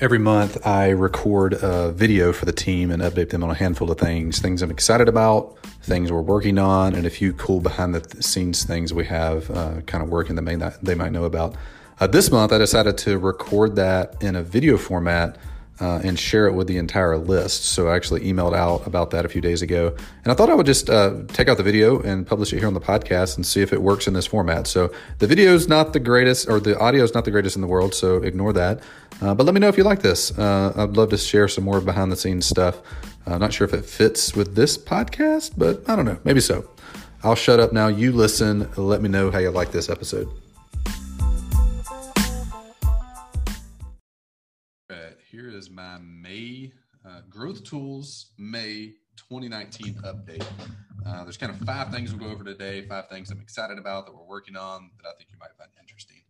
Every month, I record a video for the team and update them on a handful of things things I'm excited about, things we're working on, and a few cool behind the scenes things we have uh, kind of working that may not, they might know about. Uh, this month, I decided to record that in a video format uh, and share it with the entire list. So I actually emailed out about that a few days ago. And I thought I would just uh, take out the video and publish it here on the podcast and see if it works in this format. So the video is not the greatest, or the audio is not the greatest in the world, so ignore that. Uh, but let me know if you like this. Uh, I'd love to share some more behind the scenes stuff. I'm not sure if it fits with this podcast, but I don't know. Maybe so. I'll shut up now. You listen. Let me know how you like this episode. Is my May uh, Growth Tools May 2019 update. Uh, there's kind of five things we'll go over today, five things I'm excited about that we're working on that I think you might find interesting.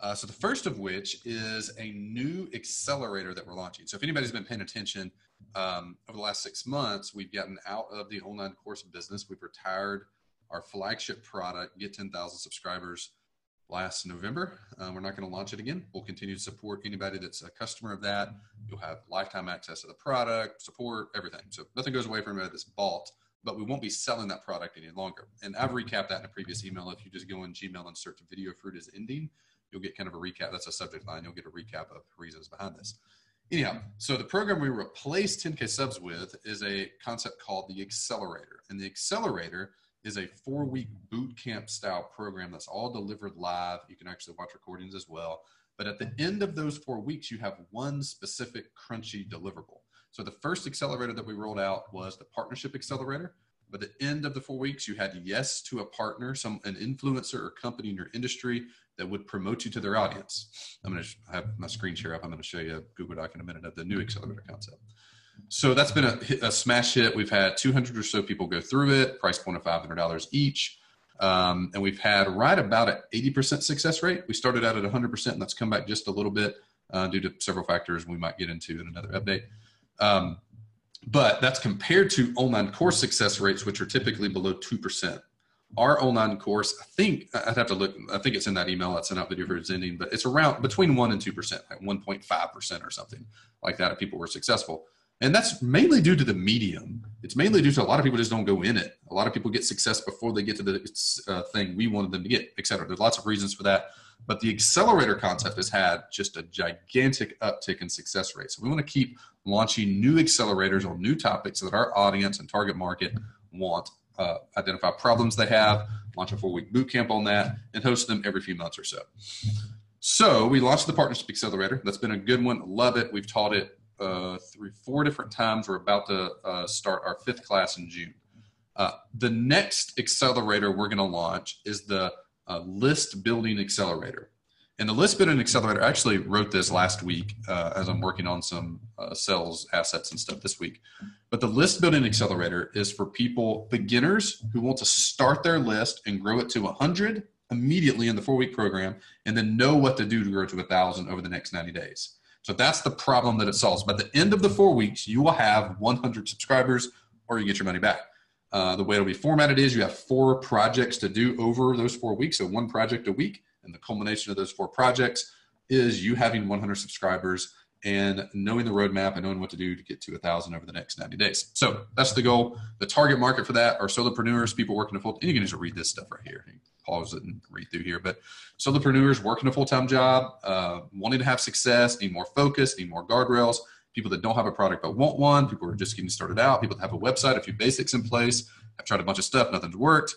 Uh, so the first of which is a new accelerator that we're launching. So if anybody's been paying attention um, over the last six months, we've gotten out of the online course business. We've retired our flagship product, Get 10,000 Subscribers, last November. Uh, we're not going to launch it again. We'll continue to support anybody that's a customer of that. You'll have lifetime access to the product, support, everything. So nothing goes away from anybody that's bought, but we won't be selling that product any longer. And I've recapped that in a previous email. If you just go in Gmail and search video fruit is ending, you'll get kind of a recap. That's a subject line. You'll get a recap of reasons behind this. Anyhow, so the program we replaced 10K subs with is a concept called the accelerator. And the accelerator is a four week boot camp style program that's all delivered live. You can actually watch recordings as well. But at the end of those four weeks, you have one specific crunchy deliverable. So the first accelerator that we rolled out was the partnership accelerator. By the end of the four weeks, you had yes to a partner, some an influencer or company in your industry that would promote you to their audience. I'm going to have my screen share up. I'm going to show you a Google Doc in a minute of the new accelerator concept. So that's been a, a, smash hit. We've had 200 or so people go through it, price point of $500 each. Um, and we've had right about an 80% success rate. We started out at 100%, and that's come back just a little bit uh, due to several factors we might get into in another update. Um, but that's compared to online course success rates, which are typically below 2%. Our online course, I think, I'd have to look, I think it's in that email I sent out video fruit is ending, but it's around between 1% and 2%, like 1.5% or something like that if people were successful. And that's mainly due to the medium. It's mainly due to a lot of people just don't go in it. A lot of people get success before they get to the uh, thing we wanted them to get, et cetera. There's lots of reasons for that. But the accelerator concept has had just a gigantic uptick in success rate. So we want to keep launching new accelerators on new topics that our audience and target market want. Uh, identify problems they have, launch a four week boot camp on that, and host them every few months or so. So we launched the Partnership Accelerator. That's been a good one. Love it. We've taught it uh, three, four different times. We're about to uh, start our fifth class in June. Uh, the next accelerator we're going to launch is the uh, list building accelerator. And the list building accelerator, I actually wrote this last week uh, as I'm working on some uh, sales assets and stuff this week. But the list building accelerator is for people, beginners who want to start their list and grow it to 100 immediately in the four week program and then know what to do to grow to 1,000 over the next 90 days. So that's the problem that it solves. By the end of the four weeks, you will have 100 subscribers or you get your money back. Uh, the way it'll be formatted is you have four projects to do over those four weeks, so one project a week. And the culmination of those four projects is you having 100 subscribers and knowing the roadmap and knowing what to do to get to a thousand over the next 90 days. So that's the goal. The target market for that are solopreneurs, people working a full. And you can just read this stuff right here pause it and read through here. But solopreneurs working a full time job, uh, wanting to have success, need more focus, need more guardrails. People that don't have a product but want one, people who are just getting started out, people that have a website, a few basics in place, have tried a bunch of stuff, nothing's worked.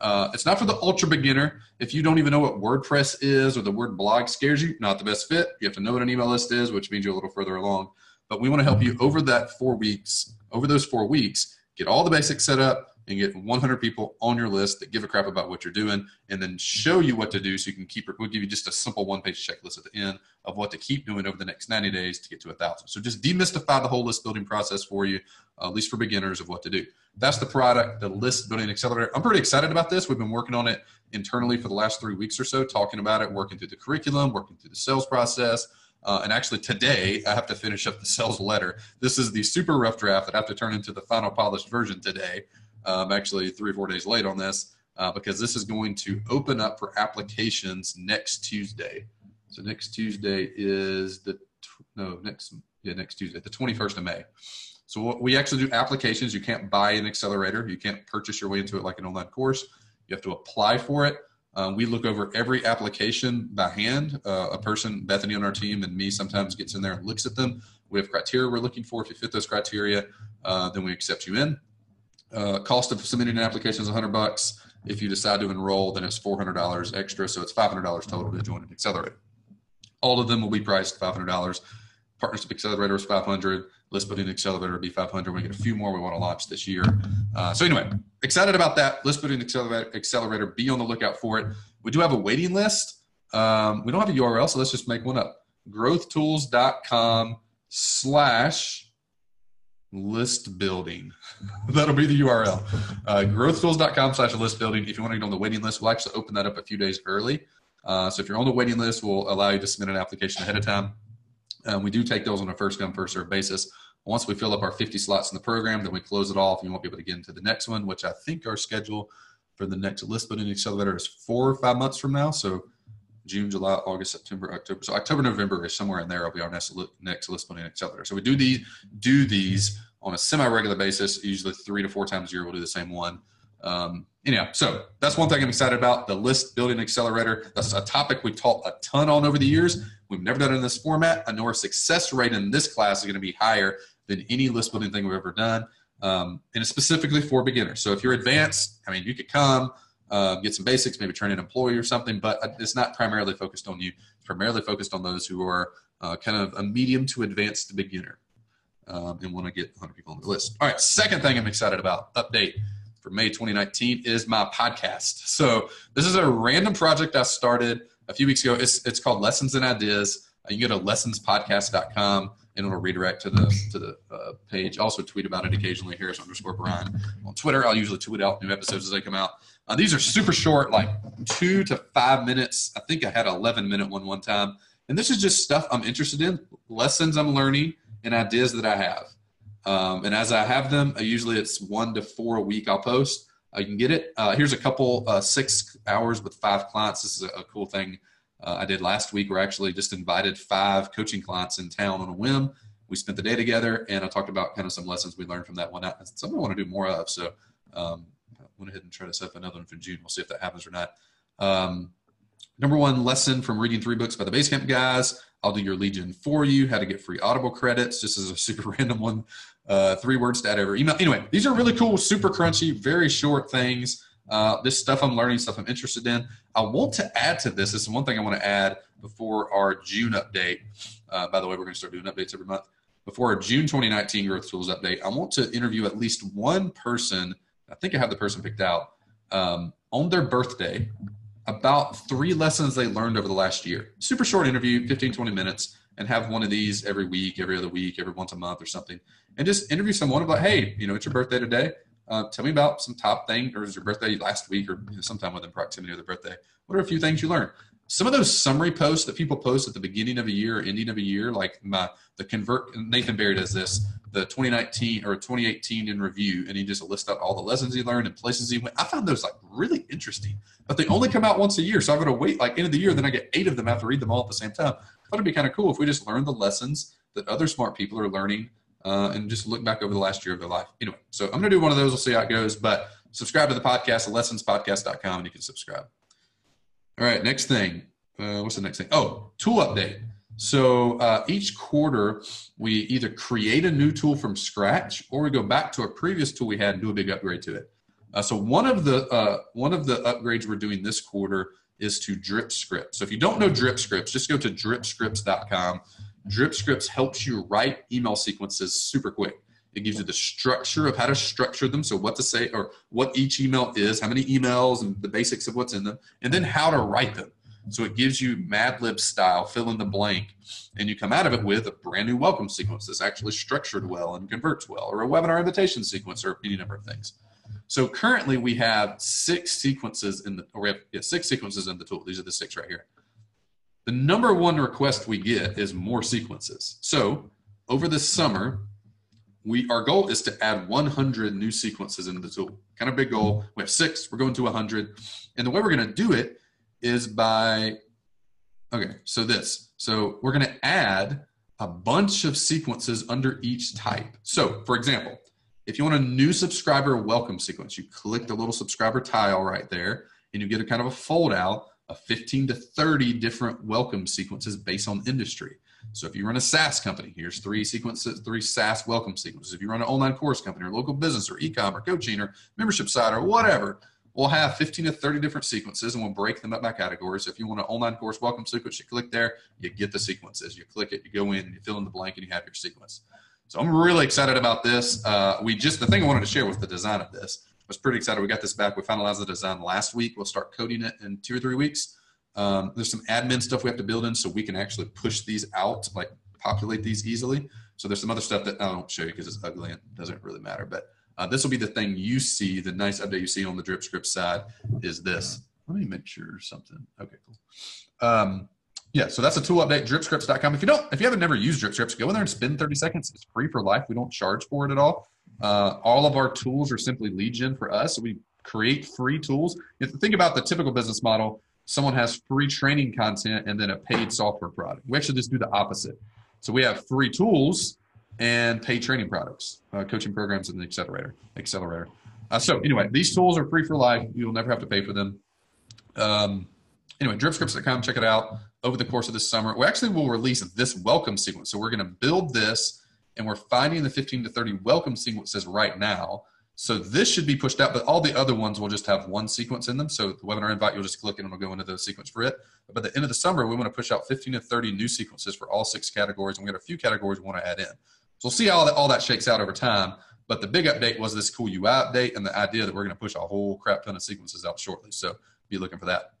Uh, it's not for the ultra beginner. If you don't even know what WordPress is or the word blog scares you, not the best fit. You have to know what an email list is, which means you're a little further along. But we want to help you over that four weeks, over those four weeks, get all the basics set up, and get 100 people on your list that give a crap about what you're doing and then show you what to do so you can keep it we'll give you just a simple one page checklist at the end of what to keep doing over the next 90 days to get to a thousand so just demystify the whole list building process for you uh, at least for beginners of what to do that's the product the list building accelerator i'm pretty excited about this we've been working on it internally for the last three weeks or so talking about it working through the curriculum working through the sales process uh, and actually today I have to finish up the sales letter. This is the super rough draft that I have to turn into the final polished version today. I'm actually three or four days late on this uh, because this is going to open up for applications next Tuesday. So next Tuesday is the no next yeah next Tuesday, the 21st of May. So we actually do applications. You can't buy an accelerator. You can't purchase your way into it like an online course. You have to apply for it. Um, we look over every application by hand. Uh, a person, Bethany on our team, and me sometimes gets in there and looks at them. We have criteria we're looking for. If you fit those criteria, uh, then we accept you in. Uh, cost of submitting an application is 100 bucks. If you decide to enroll, then it's $400 extra, so it's $500 total to join an accelerator. All of them will be priced $500. Partnership Accelerator is 500. List Building Accelerator will be 500. We get a few more we want to launch this year. Uh, so anyway, excited about that. List Building Accelerator, Accelerator. Be on the lookout for it. We do have a waiting list. Um, we don't have a URL, so let's just make one up. Growthtools.com slash list building. That'll be the URL. Uh, growthtools.com slash list building. If you want to get on the waiting list, we'll actually open that up a few days early. Uh, so if you're on the waiting list, we'll allow you to submit an application ahead of time. Um, we do take those on a first come, first serve basis. Once we fill up our 50 slots in the program, then we close it off. You won't be able to get into the next one, which I think our schedule for the next list building accelerator is four or five months from now. So June, July, August, September, October. So October, November is somewhere in there. I'll be our next next list building accelerator. So we do these do these on a semi regular basis. Usually three to four times a year. We'll do the same one. Um, anyhow, so that's one thing I'm excited about. The list building accelerator. That's a topic we've taught a ton on over the years. We've never done it in this format. I know our success rate in this class is going to be higher than any list building thing we've ever done. Um, and it's specifically for beginners. So if you're advanced, I mean, you could come, uh, get some basics, maybe train an employee or something, but it's not primarily focused on you. It's primarily focused on those who are uh, kind of a medium to advanced beginner um, and want to get 100 people on the list. All right, second thing I'm excited about, update for May 2019 is my podcast. So this is a random project I started a few weeks ago. It's, it's called Lessons and Ideas. You can go to lessonspodcast.com and it'll redirect to the to the uh, page. Also tweet about it occasionally. Harris underscore Bryan on Twitter. I'll usually tweet out new episodes as they come out. Uh, these are super short, like two to five minutes. I think I had an 11 minute one one time. And this is just stuff I'm interested in, lessons I'm learning, and ideas that I have. Um, and as I have them, uh, usually it's one to four a week I'll post. Uh, you can get it. Uh, here's a couple, uh, six hours with five clients. This is a, a cool thing uh, I did last week. Where I actually just invited five coaching clients in town on a whim. We spent the day together, and I talked about kind of some lessons we learned from that one. Something I want to do more of. So um, I went ahead and tried to set up another one for June. We'll see if that happens or not. Um, number one lesson from reading three books by the Basecamp guys. I'll do your Legion for you. How to get free Audible credits. Just as a super random one. Uh, three words to add over email. Anyway, these are really cool, super crunchy, very short things. Uh, this stuff I'm learning, stuff I'm interested in. I want to add to this. This is one thing I want to add before our June update. Uh, by the way, we're going to start doing updates every month. Before our June 2019 Growth Tools update, I want to interview at least one person. I think I have the person picked out um, on their birthday about three lessons they learned over the last year. Super short interview, 15, 20 minutes, and have one of these every week, every other week, every once a month or something. And just interview someone about, hey, you know, it's your birthday today. Uh, tell me about some top thing, or was your birthday last week, or you know, sometime within proximity of the birthday? What are a few things you learned? Some of those summary posts that people post at the beginning of a year or ending of a year, like my the convert Nathan Barry does this, the 2019 or 2018 in review, and he just lists out all the lessons he learned and places he went. I found those like really interesting, but they only come out once a year, so I'm going to wait like end of the year, then I get eight of them. I have to read them all at the same time. I thought it'd be kind of cool if we just learned the lessons that other smart people are learning uh, and just look back over the last year of their life. Anyway, so I'm going to do one of those. We'll see how it goes. But subscribe to the podcast, lessonspodcast.com, and you can subscribe. All right, next thing. Uh, what's the next thing? Oh, tool update. So uh, each quarter, we either create a new tool from scratch or we go back to a previous tool we had and do a big upgrade to it. Uh, so one of the uh, one of the upgrades we're doing this quarter is to Drip Script. So if you don't know Drip Scripts, just go to dripscripts.com. Drip Scripts helps you write email sequences super quick. It gives you the structure of how to structure them. So what to say or what each email is, how many emails and the basics of what's in them, and then how to write them. So it gives you Mad Lib style, fill in the blank, and you come out of it with a brand new welcome sequence that's actually structured well and converts well, or a webinar invitation sequence, or any number of things. So currently we have six sequences in the, or we have yeah, six sequences in the tool. These are the six right here. The number one request we get is more sequences. So over the summer, we our goal is to add 100 new sequences into the tool. Kind of big goal. We have six. We're going to 100, and the way we're going to do it is by okay. So this. So we're going to add a bunch of sequences under each type. So, for example, if you want a new subscriber welcome sequence, you click the little subscriber tile right there and you get a kind of a fold out 15 to 30 different welcome sequences based on industry. So if you run a SaaS company, here's three sequences, three SaaS welcome sequences. If you run an online course company or local business or e-com or coaching or membership site or whatever, we'll have 15 to 30 different sequences and we'll break them up by categories. So if you want an online course welcome sequence, you click there, you get the sequences. You click it, you go in, you fill in the blank, and you have your sequence. So I'm really excited about this. Uh, we just the thing I wanted to share was the design of this. Was pretty excited. We got this back. We finalized the design last week. We'll start coding it in two or three weeks. Um, there's some admin stuff we have to build in so we can actually push these out, like populate these easily. So there's some other stuff that I don't show you because it's ugly and doesn't really matter. But uh, this will be the thing you see. The nice update you see on the drip script side is this. Let me make sure something. Okay, cool. Um, yeah, so that's a tool update, dripscripts.com. If you don't, if you haven't never used dripscripts, go in there and spend 30 seconds. It's free for life. We don't charge for it at all. Uh, all of our tools are simply lead gen for us. We create free tools. If you think about the typical business model, someone has free training content and then a paid software product. We actually just do the opposite. So we have free tools and paid training products, uh, coaching programs, and the accelerator. Accelerator. Uh, so anyway, these tools are free for life. You'll never have to pay for them. Um, anyway, dripscripts.com. Check it out over the course of this summer. We actually will release this welcome sequence. So we're going to build this, and we're finding the 15 to 30 welcome sequences right now. So this should be pushed out, but all the other ones will just have one sequence in them. So the webinar invite, you'll just click and it'll go into the sequence for it. But at the end of the summer, we want to push out 15 to 30 new sequences for all six categories, and we got a few categories we want to add in. So we'll see how that, all that shakes out over time. But the big update was this cool UI update and the idea that we're going to push a whole crap ton of sequences out shortly. So be looking for that.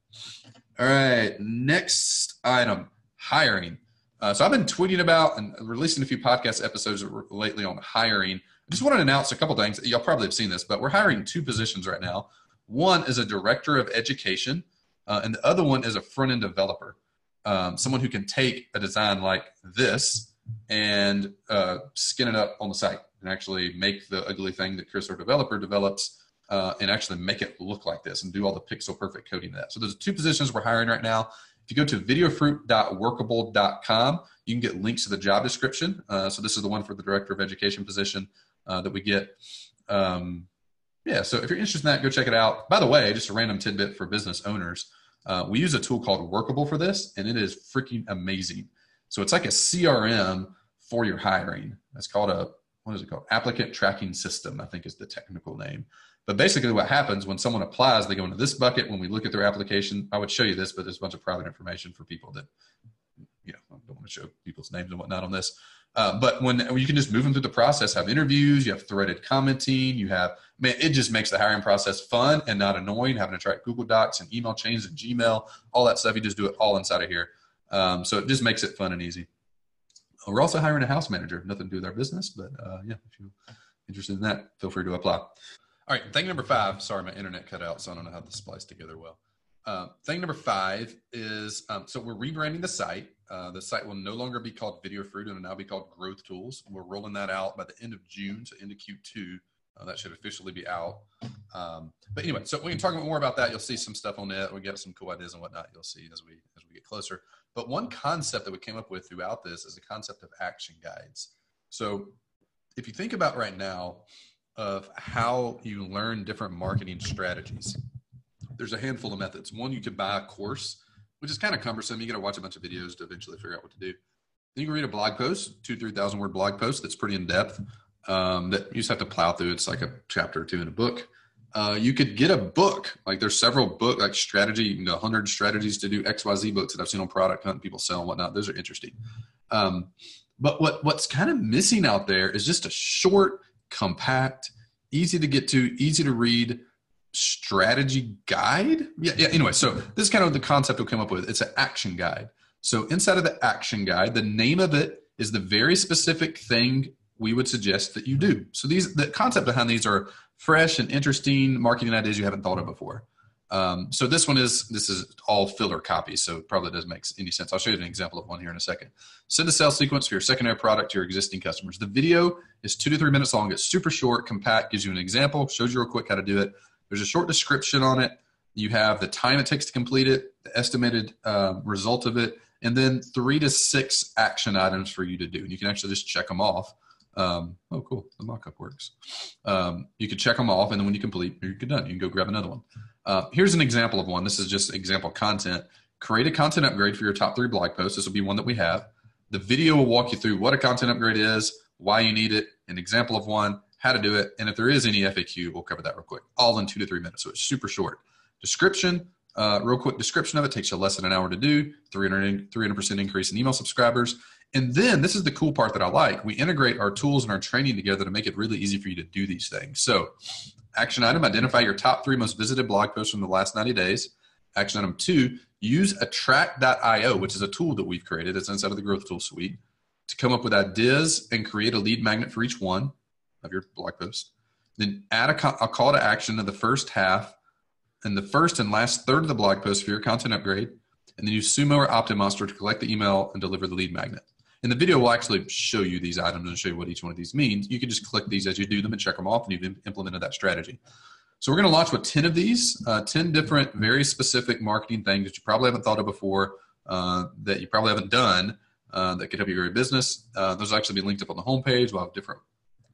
All right, next item hiring. Uh, so I've been tweeting about and releasing a few podcast episodes lately on hiring. I just want to announce a couple things. Y'all probably have seen this, but we're hiring two positions right now. One is a director of education, uh, and the other one is a front end developer. Um, someone who can take a design like this and uh, skin it up on the site and actually make the ugly thing that Chris, our developer, develops uh, and actually make it look like this and do all the pixel perfect coding of that. So there's two positions we're hiring right now. If you go to videofruit.workable.com, you can get links to the job description. Uh, so this is the one for the director of education position uh, that we get. Um, yeah, so if you're interested in that, go check it out. By the way, just a random tidbit for business owners. Uh, we use a tool called Workable for this, and it is freaking amazing. So it's like a CRM for your hiring. It's called a what is it called? Applicant tracking system, I think is the technical name. But basically, what happens when someone applies, they go into this bucket. When we look at their application, I would show you this, but there's a bunch of private information for people that, you know, I don't want to show people's names and whatnot on this. Uh, but when you can just move them through the process, have interviews, you have threaded commenting, you have, man, it just makes the hiring process fun and not annoying. Having to track Google Docs and email chains and Gmail, all that stuff, you just do it all inside of here. Um, so it just makes it fun and easy. We're also hiring a house manager. Nothing to do with our business, but uh, yeah, if you're interested in that, feel free to apply. All right, thing number five. Sorry, my internet cut out, so I don't know how this splice together well. Uh, thing number five is um, so we're rebranding the site. Uh, the site will no longer be called Video Fruit and will now be called Growth Tools. We're rolling that out by the end of June, so into Q2. Uh, that should officially be out. Um, but anyway, so we can talk more about that. You'll see some stuff on it. We get some cool ideas and whatnot. You'll see as we as we get closer. But one concept that we came up with throughout this is the concept of action guides. So if you think about right now of how you learn different marketing strategies, there's a handful of methods. One, you could buy a course, which is kind of cumbersome. You got to watch a bunch of videos to eventually figure out what to do. Then you can read a blog post, two, 3,000 word blog post that's pretty in depth um, that you just have to plow through. It's like a chapter or two in a book. Uh, you could get a book. Like there's several book like strategy, you go 100 strategies to do XYZ books that I've seen on product hunt, people sell and whatnot. Those are interesting. Um, but what what's kind of missing out there is just a short, compact, easy to get to, easy to read strategy guide. Yeah, yeah. Anyway, so this is kind of the concept we'll come up with. It's an action guide. So inside of the action guide, the name of it is the very specific thing we would suggest that you do. So these the concept behind these are fresh and interesting marketing ideas you haven't thought of before. Um, so this one is this is all filler copy, so it probably doesn't make any sense. I'll show you an example of one here in a second. Send a sales sequence for your secondary product to your existing customers. The video is two to three minutes long. It's super short, compact, gives you an example, shows you real quick how to do it. There's a short description on it. You have the time it takes to complete it, the estimated uh, result of it, and then three to six action items for you to do. And you can actually just check them off. Um, oh, cool. The mock-up works. Um, you can check them off, and then when you complete, you're done. You can go grab another one. Uh, here's an example of one. This is just example content. Create a content upgrade for your top three blog posts. This will be one that we have. The video will walk you through what a content upgrade is, why you need it, an example of one, how to do it, and if there is any FAQ, we'll cover that real quick. All in two to three minutes, so it's super short. Description, uh, real quick description of it takes you less than an hour to do. 300 percent increase in email subscribers, and then this is the cool part that I like. We integrate our tools and our training together to make it really easy for you to do these things. So, action item: identify your top three most visited blog posts from the last 90 days. Action item two: use attract.io, which is a tool that we've created. It's inside of the Growth Tool Suite to come up with ideas and create a lead magnet for each one of your blog posts. Then add a, a call to action to the first half and the first and last third of the blog post for your content upgrade. And then use Sumo or OptinMonster to collect the email and deliver the lead magnet. And the video will actually show you these items and show you what each one of these means. You can just click these as you do them and check them off, and you've implemented that strategy. So we're going to launch with 10 of these, uh, 10 different, very specific marketing things that you probably haven't thought of before, uh, that you probably haven't done, uh, that could help you grow your business. Uh, those will actually be linked up on the homepage. We'll have different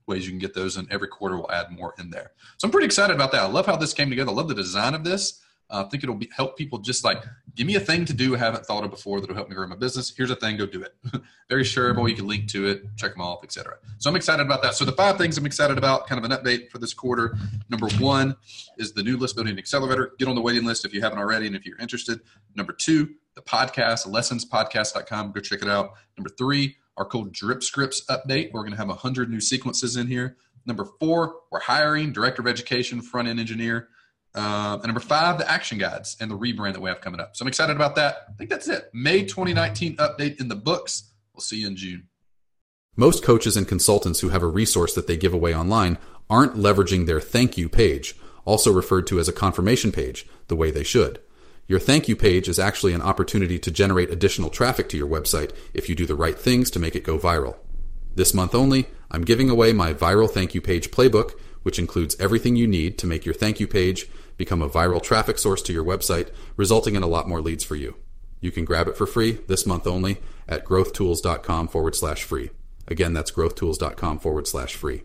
ways you can get those, and every quarter we'll add more in there. So I'm pretty excited about that. I love how this came together. I love the design of this. Uh, I think it'll be, help people just like give me a thing to do I haven't thought of before that'll help me grow my business. Here's a thing, go do it. Very shareable. You can link to it, check them off, etc. So I'm excited about that. So the five things I'm excited about, kind of an update for this quarter. Number one is the new list building accelerator. Get on the waiting list if you haven't already, and if you're interested. Number two, the podcast, lessonspodcast.com. Go check it out. Number three, our cool drip scripts update. We're going to have 100 new sequences in here. Number four, we're hiring director of education, front end engineer. Uh, and number five, the action guides and the rebrand that we have coming up. So I'm excited about that. I think that's it. May 2019 update in the books. We'll see you in June. Most coaches and consultants who have a resource that they give away online aren't leveraging their thank you page, also referred to as a confirmation page, the way they should. Your thank you page is actually an opportunity to generate additional traffic to your website if you do the right things to make it go viral. This month only, I'm giving away my viral thank you page playbook, which includes everything you need to make your thank you page become a viral traffic source to your website, resulting in a lot more leads for you. You can grab it for free this month only at growthtools.com forward slash free. Again, that's growthtools.com forward slash free.